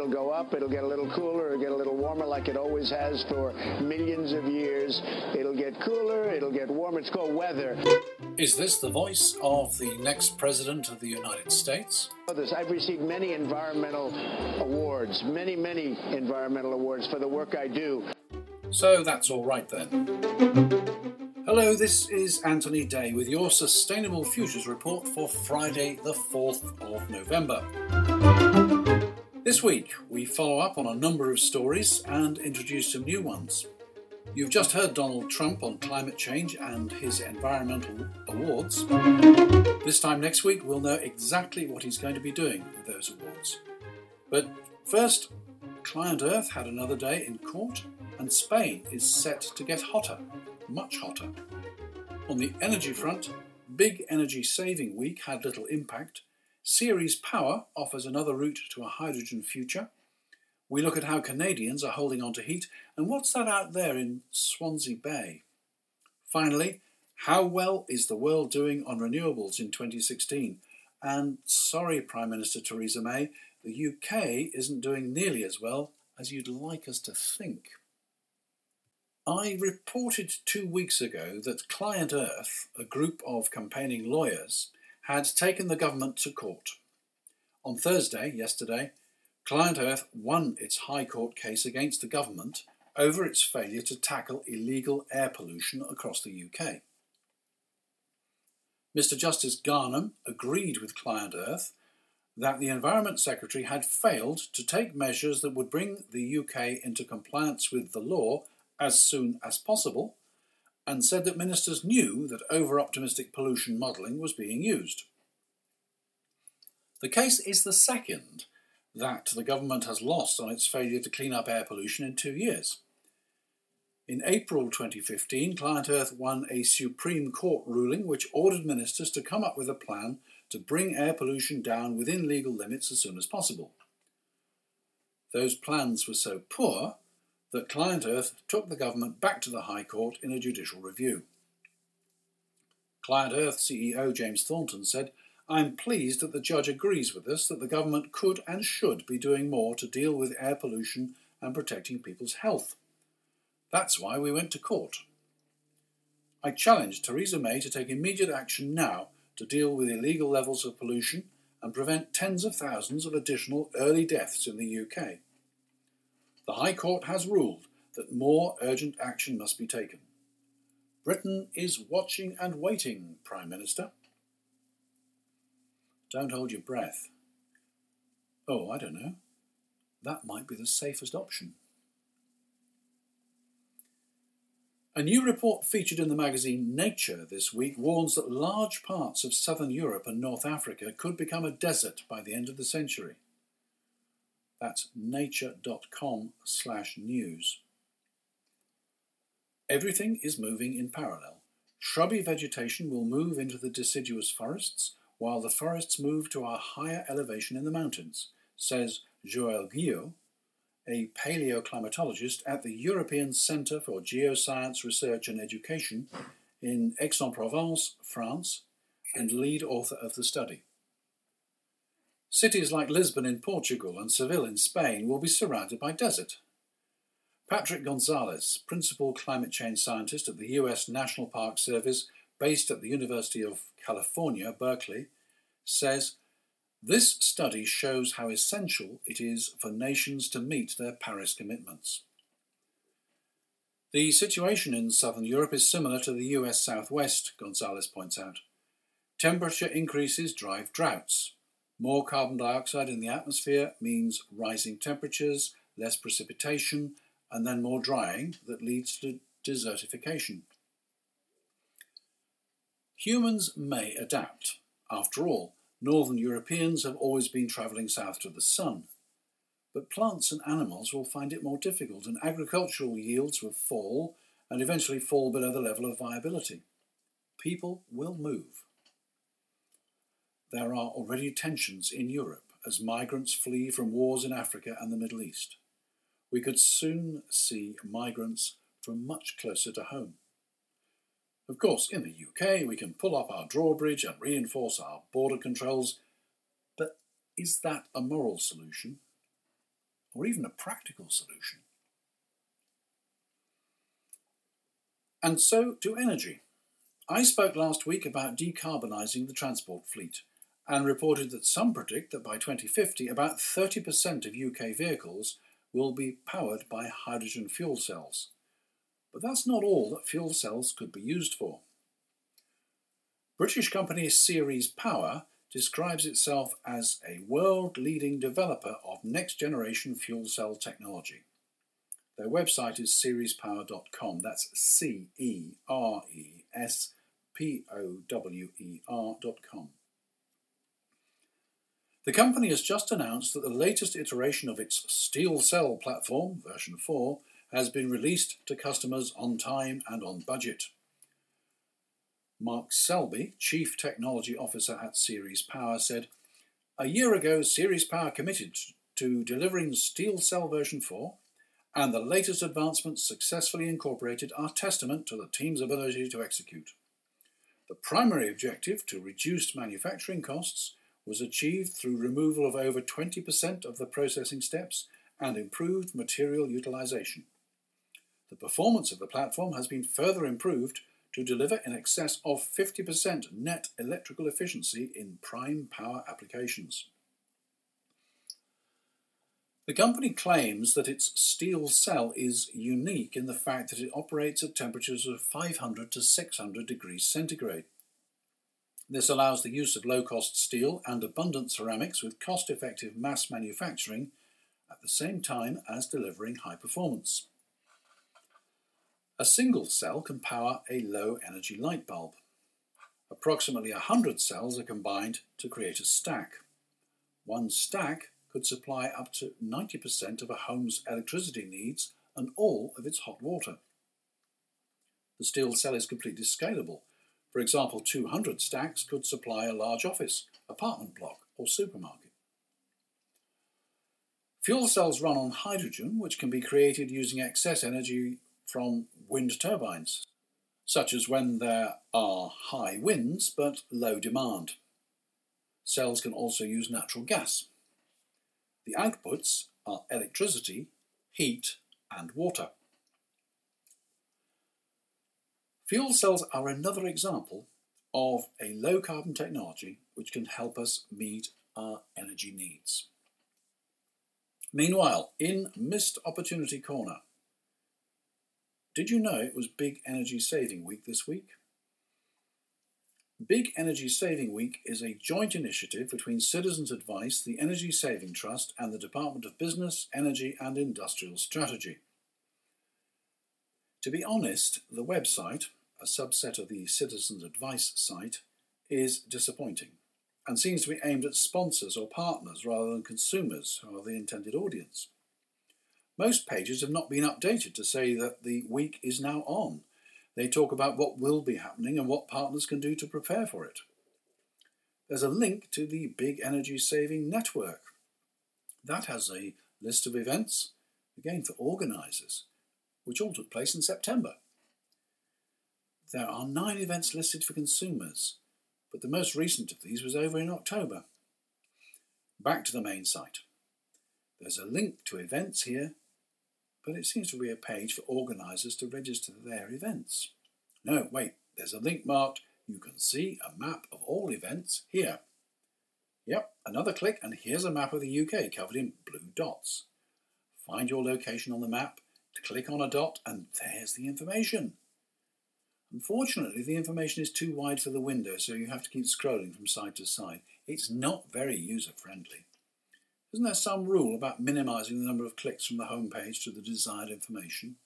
It'll go up, it'll get a little cooler, it'll get a little warmer like it always has for millions of years. It'll get cooler, it'll get warmer. It's called weather. Is this the voice of the next President of the United States? Others- I've received many environmental awards, many, many environmental awards for the work I do. So that's all right then. Hello, this is Anthony Day with your Sustainable Futures Report for Friday, the 4th of November. This week, we follow up on a number of stories and introduce some new ones. You've just heard Donald Trump on climate change and his environmental awards. This time next week, we'll know exactly what he's going to be doing with those awards. But first, Client Earth had another day in court, and Spain is set to get hotter, much hotter. On the energy front, Big Energy Saving Week had little impact. Ceres Power offers another route to a hydrogen future. We look at how Canadians are holding on to heat, and what's that out there in Swansea Bay? Finally, how well is the world doing on renewables in 2016? And sorry, Prime Minister Theresa May, the UK isn't doing nearly as well as you'd like us to think. I reported two weeks ago that Client Earth, a group of campaigning lawyers, had taken the government to court. On Thursday, yesterday, Client Earth won its High Court case against the government over its failure to tackle illegal air pollution across the UK. Mr. Justice Garnham agreed with Client Earth that the Environment Secretary had failed to take measures that would bring the UK into compliance with the law as soon as possible, and said that ministers knew that over optimistic pollution modelling was being used. The case is the second that the government has lost on its failure to clean up air pollution in two years. In April 2015, Client Earth won a Supreme Court ruling which ordered ministers to come up with a plan to bring air pollution down within legal limits as soon as possible. Those plans were so poor that Client Earth took the government back to the High Court in a judicial review. Client Earth CEO James Thornton said, I'm pleased that the judge agrees with us that the government could and should be doing more to deal with air pollution and protecting people's health. That's why we went to court. I challenged Theresa May to take immediate action now to deal with illegal levels of pollution and prevent tens of thousands of additional early deaths in the UK. The High Court has ruled that more urgent action must be taken. Britain is watching and waiting, Prime Minister. Don't hold your breath. Oh, I don't know. That might be the safest option. A new report featured in the magazine Nature this week warns that large parts of southern Europe and North Africa could become a desert by the end of the century. That's nature.com slash news. Everything is moving in parallel. Shrubby vegetation will move into the deciduous forests, while the forests move to a higher elevation in the mountains, says Joël Guiot, a paleoclimatologist at the European Centre for Geoscience Research and Education in Aix-en-Provence, France, and lead author of the study. Cities like Lisbon in Portugal and Seville in Spain will be surrounded by desert. Patrick Gonzalez, principal climate change scientist at the US National Park Service based at the University of California, Berkeley, says this study shows how essential it is for nations to meet their Paris commitments. The situation in southern Europe is similar to the US Southwest, Gonzalez points out. Temperature increases drive droughts. More carbon dioxide in the atmosphere means rising temperatures, less precipitation, and then more drying that leads to desertification. Humans may adapt. After all, northern Europeans have always been travelling south to the sun. But plants and animals will find it more difficult, and agricultural yields will fall and eventually fall below the level of viability. People will move. There are already tensions in Europe as migrants flee from wars in Africa and the Middle East. We could soon see migrants from much closer to home. Of course, in the UK, we can pull up our drawbridge and reinforce our border controls, but is that a moral solution? Or even a practical solution? And so to energy. I spoke last week about decarbonising the transport fleet and reported that some predict that by 2050 about 30% of UK vehicles will be powered by hydrogen fuel cells. But that's not all that fuel cells could be used for. British company Ceres Power describes itself as a world leading developer of next generation fuel cell technology. Their website is cerespower.com. That's C E R E S P O W E R.com. The company has just announced that the latest iteration of its Steel Cell platform, version 4, has been released to customers on time and on budget. Mark Selby, Chief Technology Officer at Ceres Power, said, A year ago, Ceres Power committed to delivering Steel Cell version 4, and the latest advancements successfully incorporated are testament to the team's ability to execute. The primary objective to reduce manufacturing costs was achieved through removal of over 20% of the processing steps and improved material utilization. The performance of the platform has been further improved to deliver in excess of 50% net electrical efficiency in prime power applications. The company claims that its steel cell is unique in the fact that it operates at temperatures of 500 to 600 degrees centigrade. This allows the use of low cost steel and abundant ceramics with cost effective mass manufacturing at the same time as delivering high performance. A single cell can power a low energy light bulb. Approximately 100 cells are combined to create a stack. One stack could supply up to 90% of a home's electricity needs and all of its hot water. The steel cell is completely scalable for example, 200 stacks could supply a large office, apartment block, or supermarket. Fuel cells run on hydrogen, which can be created using excess energy from wind turbines, such as when there are high winds but low demand. Cells can also use natural gas. The outputs are electricity, heat, and water. Fuel cells are another example of a low carbon technology which can help us meet our energy needs. Meanwhile, in Missed Opportunity Corner, did you know it was Big Energy Saving Week this week? Big Energy Saving Week is a joint initiative between Citizens Advice, the Energy Saving Trust, and the Department of Business, Energy and Industrial Strategy. To be honest, the website, a subset of the Citizens Advice site, is disappointing and seems to be aimed at sponsors or partners rather than consumers who are the intended audience. Most pages have not been updated to say that the week is now on. They talk about what will be happening and what partners can do to prepare for it. There's a link to the Big Energy Saving Network. That has a list of events, again for organisers, which all took place in September. There are nine events listed for consumers, but the most recent of these was over in October. Back to the main site. There's a link to events here, but it seems to be a page for organisers to register their events. No, wait, there's a link marked You can see a map of all events here. Yep, another click, and here's a map of the UK covered in blue dots. Find your location on the map, click on a dot, and there's the information. Unfortunately, the information is too wide for the window, so you have to keep scrolling from side to side. It's not very user friendly. Isn't there some rule about minimizing the number of clicks from the home page to the desired information?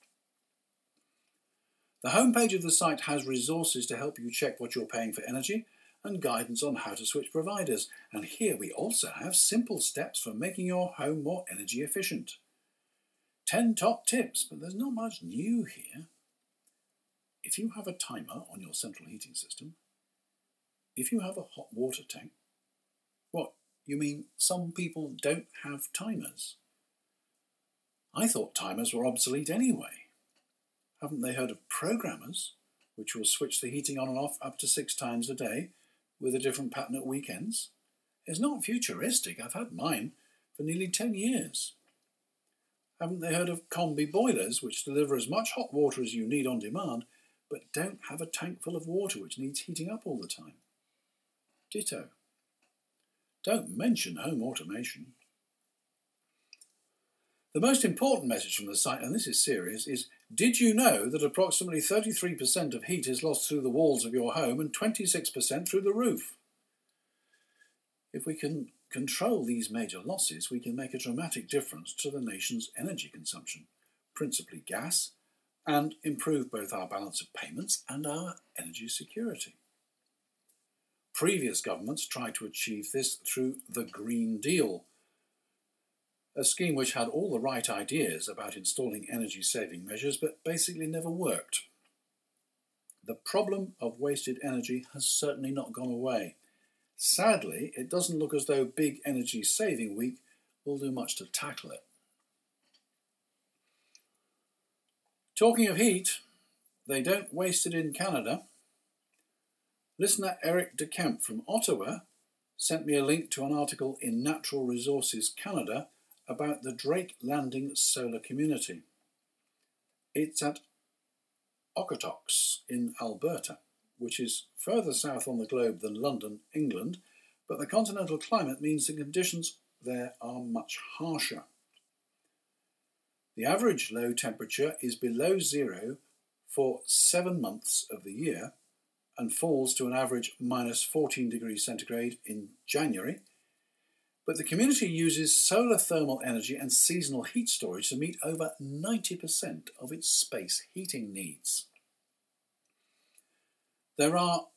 The home page of the site has resources to help you check what you're paying for energy and guidance on how to switch providers. And here we also have simple steps for making your home more energy efficient. 10 top tips, but there's not much new here. If you have a timer on your central heating system, if you have a hot water tank, what, you mean some people don't have timers? I thought timers were obsolete anyway. Haven't they heard of programmers? which will switch the heating on and off up to six times a day with a different pattern at weekends, It's not futuristic. I've had mine for nearly 10 years. Haven't they heard of combi boilers, which deliver as much hot water as you need on demand, but don't have a tank full of water which needs heating up all the time? Ditto. Don't mention home automation. The most important message from the site, and this is serious, is Did you know that approximately 33% of heat is lost through the walls of your home and 26% through the roof? If we can control these major losses, we can make a dramatic difference to the nation's energy consumption, principally gas, and improve both our balance of payments and our energy security. Previous governments tried to achieve this through the Green Deal, a scheme which had all the right ideas about installing energy saving measures but basically never worked. The problem of wasted energy has certainly not gone away. Sadly, it doesn't look as though Big Energy Saving Week will do much to tackle it. Talking of heat, they don't waste it in Canada. Listener Eric de Kemp from Ottawa sent me a link to an article in Natural Resources Canada about the Drake Landing solar community. It's at Okotoks in Alberta, which is further south on the globe than London, England, but the continental climate means the conditions there are much harsher. The average low temperature is below zero for seven months of the year and falls to an average minus 14 degrees centigrade in January. But the community uses solar thermal energy and seasonal heat storage to meet over 90% of its space heating needs. There are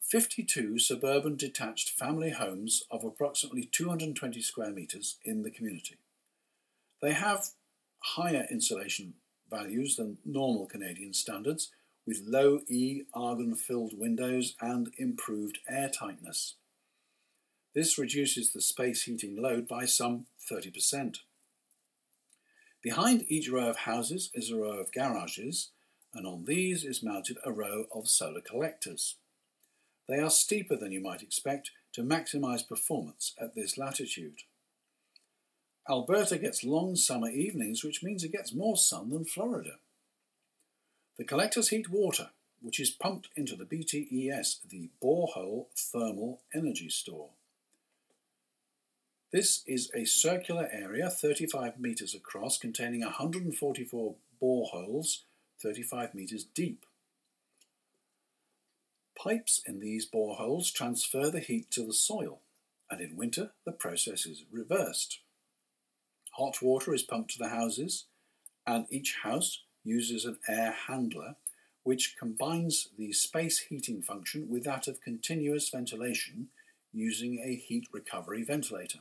52 suburban detached family homes of approximately 220 square metres in the community. They have higher insulation values than normal Canadian standards with low E argon filled windows and improved air tightness. This reduces the space heating load by some 30%. Behind each row of houses is a row of garages, and on these is mounted a row of solar collectors. They are steeper than you might expect to maximise performance at this latitude. Alberta gets long summer evenings, which means it gets more sun than Florida. The collectors heat water, which is pumped into the BTES, the Borehole Thermal Energy Store. This is a circular area 35 metres across containing 144 boreholes 35 metres deep. Pipes in these boreholes transfer the heat to the soil, and in winter the process is reversed. Hot water is pumped to the houses, and each house uses an air handler which combines the space heating function with that of continuous ventilation using a heat recovery ventilator.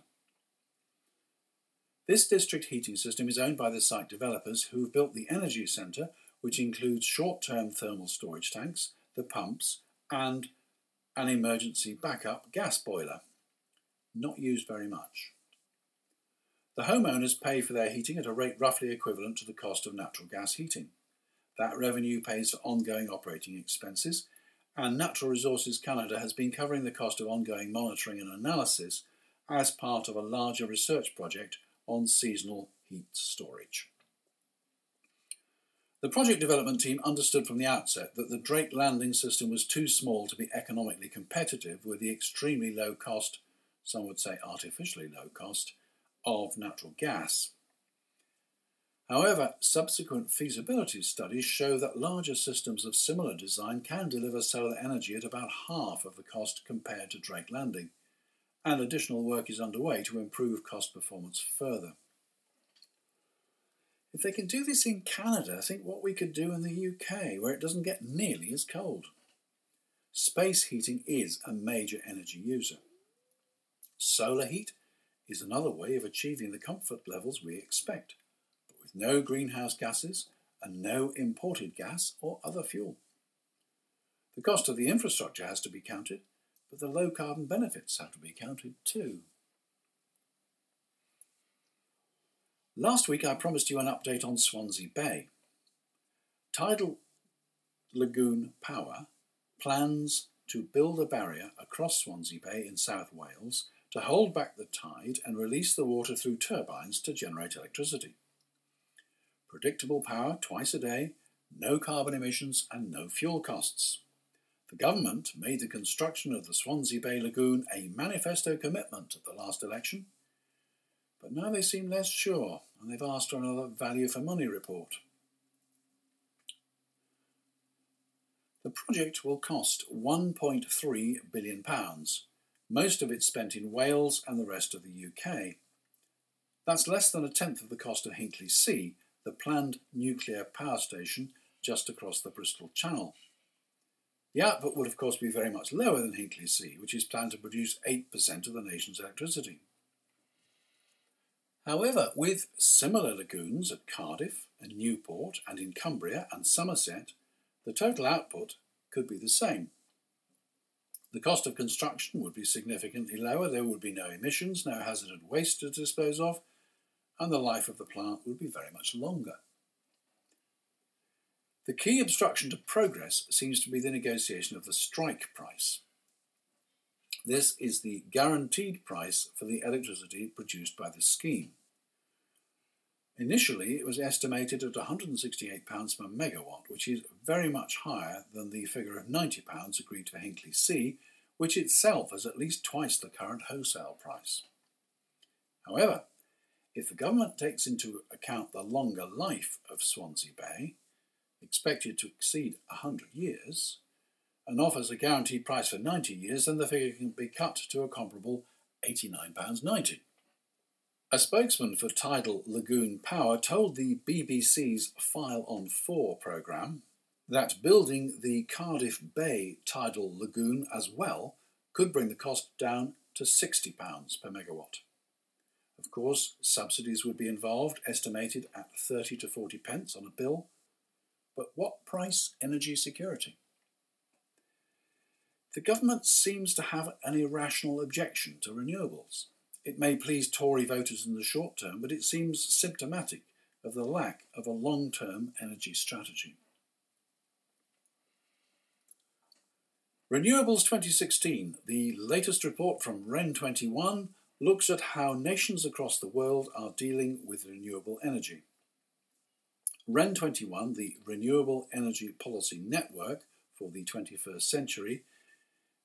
This district heating system is owned by the site developers who have built the energy centre, which includes short term thermal storage tanks, the pumps, and an emergency backup gas boiler. Not used very much. The homeowners pay for their heating at a rate roughly equivalent to the cost of natural gas heating. That revenue pays for ongoing operating expenses, and Natural Resources Canada has been covering the cost of ongoing monitoring and analysis as part of a larger research project on seasonal heat storage. The project development team understood from the outset that the Drake landing system was too small to be economically competitive with the extremely low cost, some would say artificially low cost, of natural gas. However, subsequent feasibility studies show that larger systems of similar design can deliver solar energy at about half of the cost compared to Drake Landing, and additional work is underway to improve cost performance further. If they can do this in Canada, think what we could do in the UK, where it doesn't get nearly as cold. Space heating is a major energy user. Solar heat is another way of achieving the comfort levels we expect, but with no greenhouse gases and no imported gas or other fuel. The cost of the infrastructure has to be counted, but the low carbon benefits have to be counted too. Last week I promised you an update on Swansea Bay. Tidal Lagoon Power plans to build a barrier across Swansea Bay in South Wales to hold back the tide and release the water through turbines to generate electricity. Predictable power twice a day, no carbon emissions, and no fuel costs. The government made the construction of the Swansea Bay Lagoon a manifesto commitment at the last election, but now they seem less sure and they've asked for another value for money report. The project will cost £1.3 billion, most of it spent in Wales and the rest of the UK. That's less than a tenth of the cost of Hinkley C, the planned nuclear power station just across the Bristol Channel. The output would, of course, be very much lower than Hinkley C, which is planned to produce 8% of the nation's electricity. However, with similar lagoons at Cardiff and Newport and in Cumbria and Somerset, the total output could be the same. The cost of construction would be significantly lower, there would be no emissions, no hazardous waste to dispose of, and the life of the plant would be very much longer. The key obstruction to progress seems to be the negotiation of the strike price. This is the guaranteed price for the electricity produced by the scheme. Initially, it was estimated at £168 per megawatt, which is very much higher than the figure of £90 agreed for Hinkley C, which itself is at least twice the current wholesale price. However, if the government takes into account the longer life of Swansea Bay, expected to exceed 100 years, and offers a guaranteed price for 90 years, then the figure can be cut to a comparable £89.90. A spokesman for Tidal Lagoon Power told the BBC's File on 4 programme that building the Cardiff Bay tidal lagoon as well could bring the cost down to £60 per megawatt. Of course, subsidies would be involved, estimated at 30 to 40 pence on a bill. But what price energy security? The government seems to have an irrational objection to renewables. It may please Tory voters in the short term, but it seems symptomatic of the lack of a long term energy strategy. Renewables 2016, the latest report from REN21, looks at how nations across the world are dealing with renewable energy. REN21, the Renewable Energy Policy Network for the 21st century,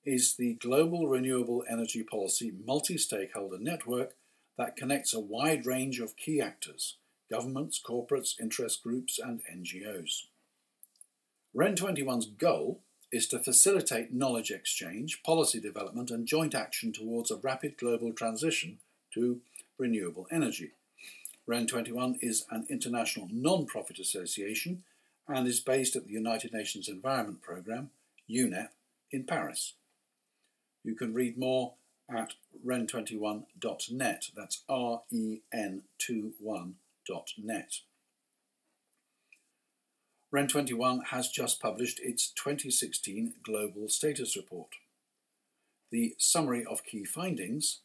is the global renewable energy policy multi stakeholder network that connects a wide range of key actors governments, corporates, interest groups, and NGOs. REN21's goal is to facilitate knowledge exchange, policy development, and joint action towards a rapid global transition to renewable energy. REN21 is an international non profit association and is based at the United Nations Environment Programme, UNEP, in Paris. You can read more at ren21.net. That's R E N 21.net. REN21 has just published its 2016 Global Status Report. The summary of key findings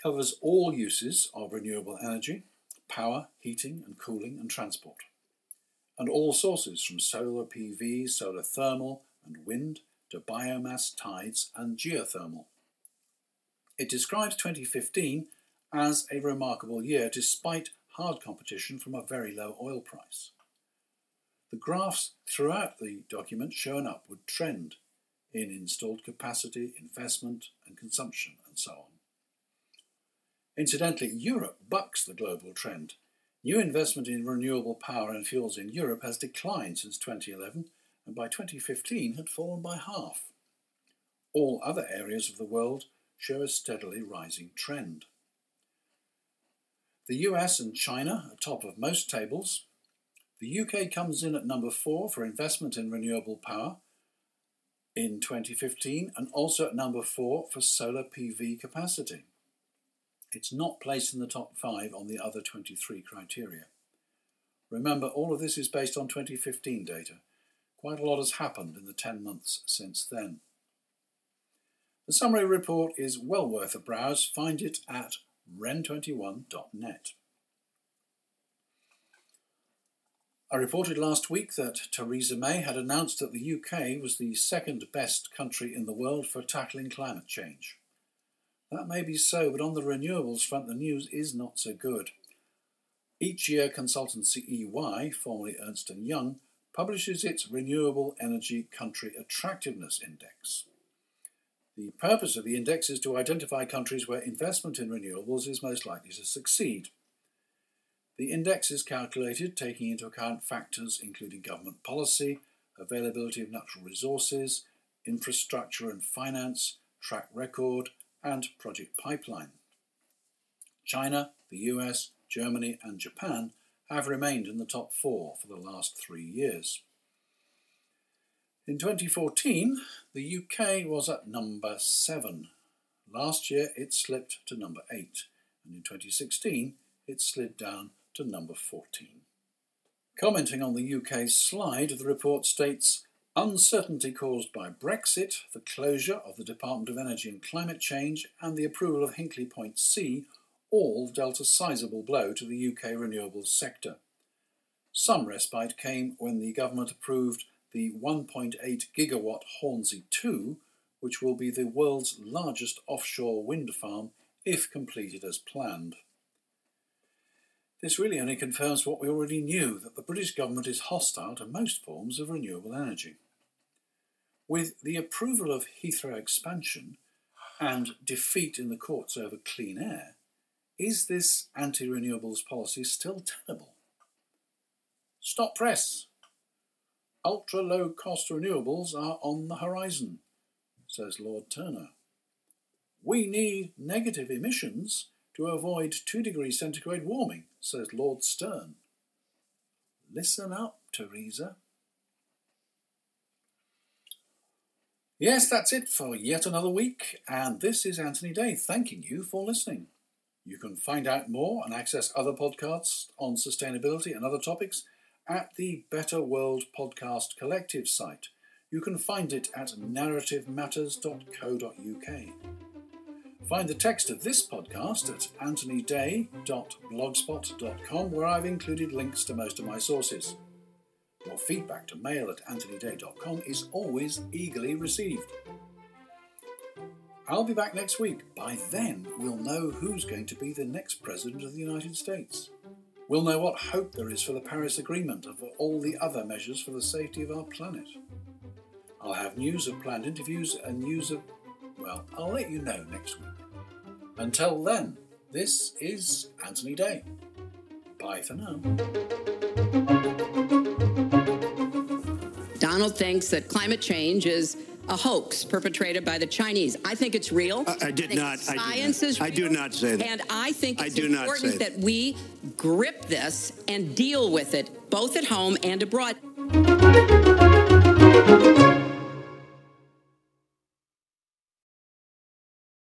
covers all uses of renewable energy, power, heating and cooling and transport, and all sources from solar PV, solar thermal and wind to biomass, tides, and geothermal. It describes 2015 as a remarkable year despite hard competition from a very low oil price. The graphs throughout the document show an upward trend in installed capacity, investment, and consumption, and so on. Incidentally, Europe bucks the global trend. New investment in renewable power and fuels in Europe has declined since 2011 and by 2015 had fallen by half. All other areas of the world show a steadily rising trend. The US and China are top of most tables. The UK comes in at number four for investment in renewable power in 2015 and also at number four for solar PV capacity. It's not placed in the top five on the other 23 criteria. Remember, all of this is based on 2015 data. Quite a lot has happened in the 10 months since then. The summary report is well worth a browse. Find it at ren21.net. I reported last week that Theresa May had announced that the UK was the second best country in the world for tackling climate change. That may be so, but on the renewables front, the news is not so good. Each year, consultancy EY, formerly Ernst & Young, publishes its Renewable Energy Country Attractiveness Index. The purpose of the index is to identify countries where investment in renewables is most likely to succeed. The index is calculated taking into account factors including government policy, availability of natural resources, infrastructure and finance, track record, and project pipeline. China, the US, Germany, and Japan have remained in the top four for the last three years. In 2014, the UK was at number seven. Last year it slipped to number eight, and in 2016 it slid down to number 14. Commenting on the UK's slide, the report states uncertainty caused by Brexit, the closure of the Department of Energy and Climate Change, and the approval of Hinkley Point C all dealt a sizable blow to the UK renewables sector. Some respite came when the government approved the 1.8 gigawatt Hornsea 2, which will be the world's largest offshore wind farm if completed as planned. This really only confirms what we already knew that the British government is hostile to most forms of renewable energy. With the approval of Heathrow expansion and defeat in the courts over clean air, is this anti renewables policy still tenable? Stop press! Ultra low cost renewables are on the horizon, says Lord Turner. We need negative emissions to avoid 2 degrees centigrade warming, says Lord Stern. Listen up, Theresa. Yes, that's it for yet another week, and this is Anthony Day thanking you for listening. You can find out more and access other podcasts on sustainability and other topics at the Better World Podcast Collective site. You can find it at narrativematters.co.uk. Find the text of this podcast at anthonyday.blogspot.com, where I've included links to most of my sources. Your feedback to mail at anthonyday.com is always eagerly received. I'll be back next week. By then, we'll know who's going to be the next President of the United States. We'll know what hope there is for the Paris Agreement and for all the other measures for the safety of our planet. I'll have news of planned interviews and news of. Well, I'll let you know next week. Until then, this is Anthony Day. Bye for now. Donald thinks that climate change is a hoax perpetrated by the Chinese. I think it's real. I, I did I not. Science I is real. I do not say that. And I think I it's do not important say that we grip this and deal with it both at home and abroad.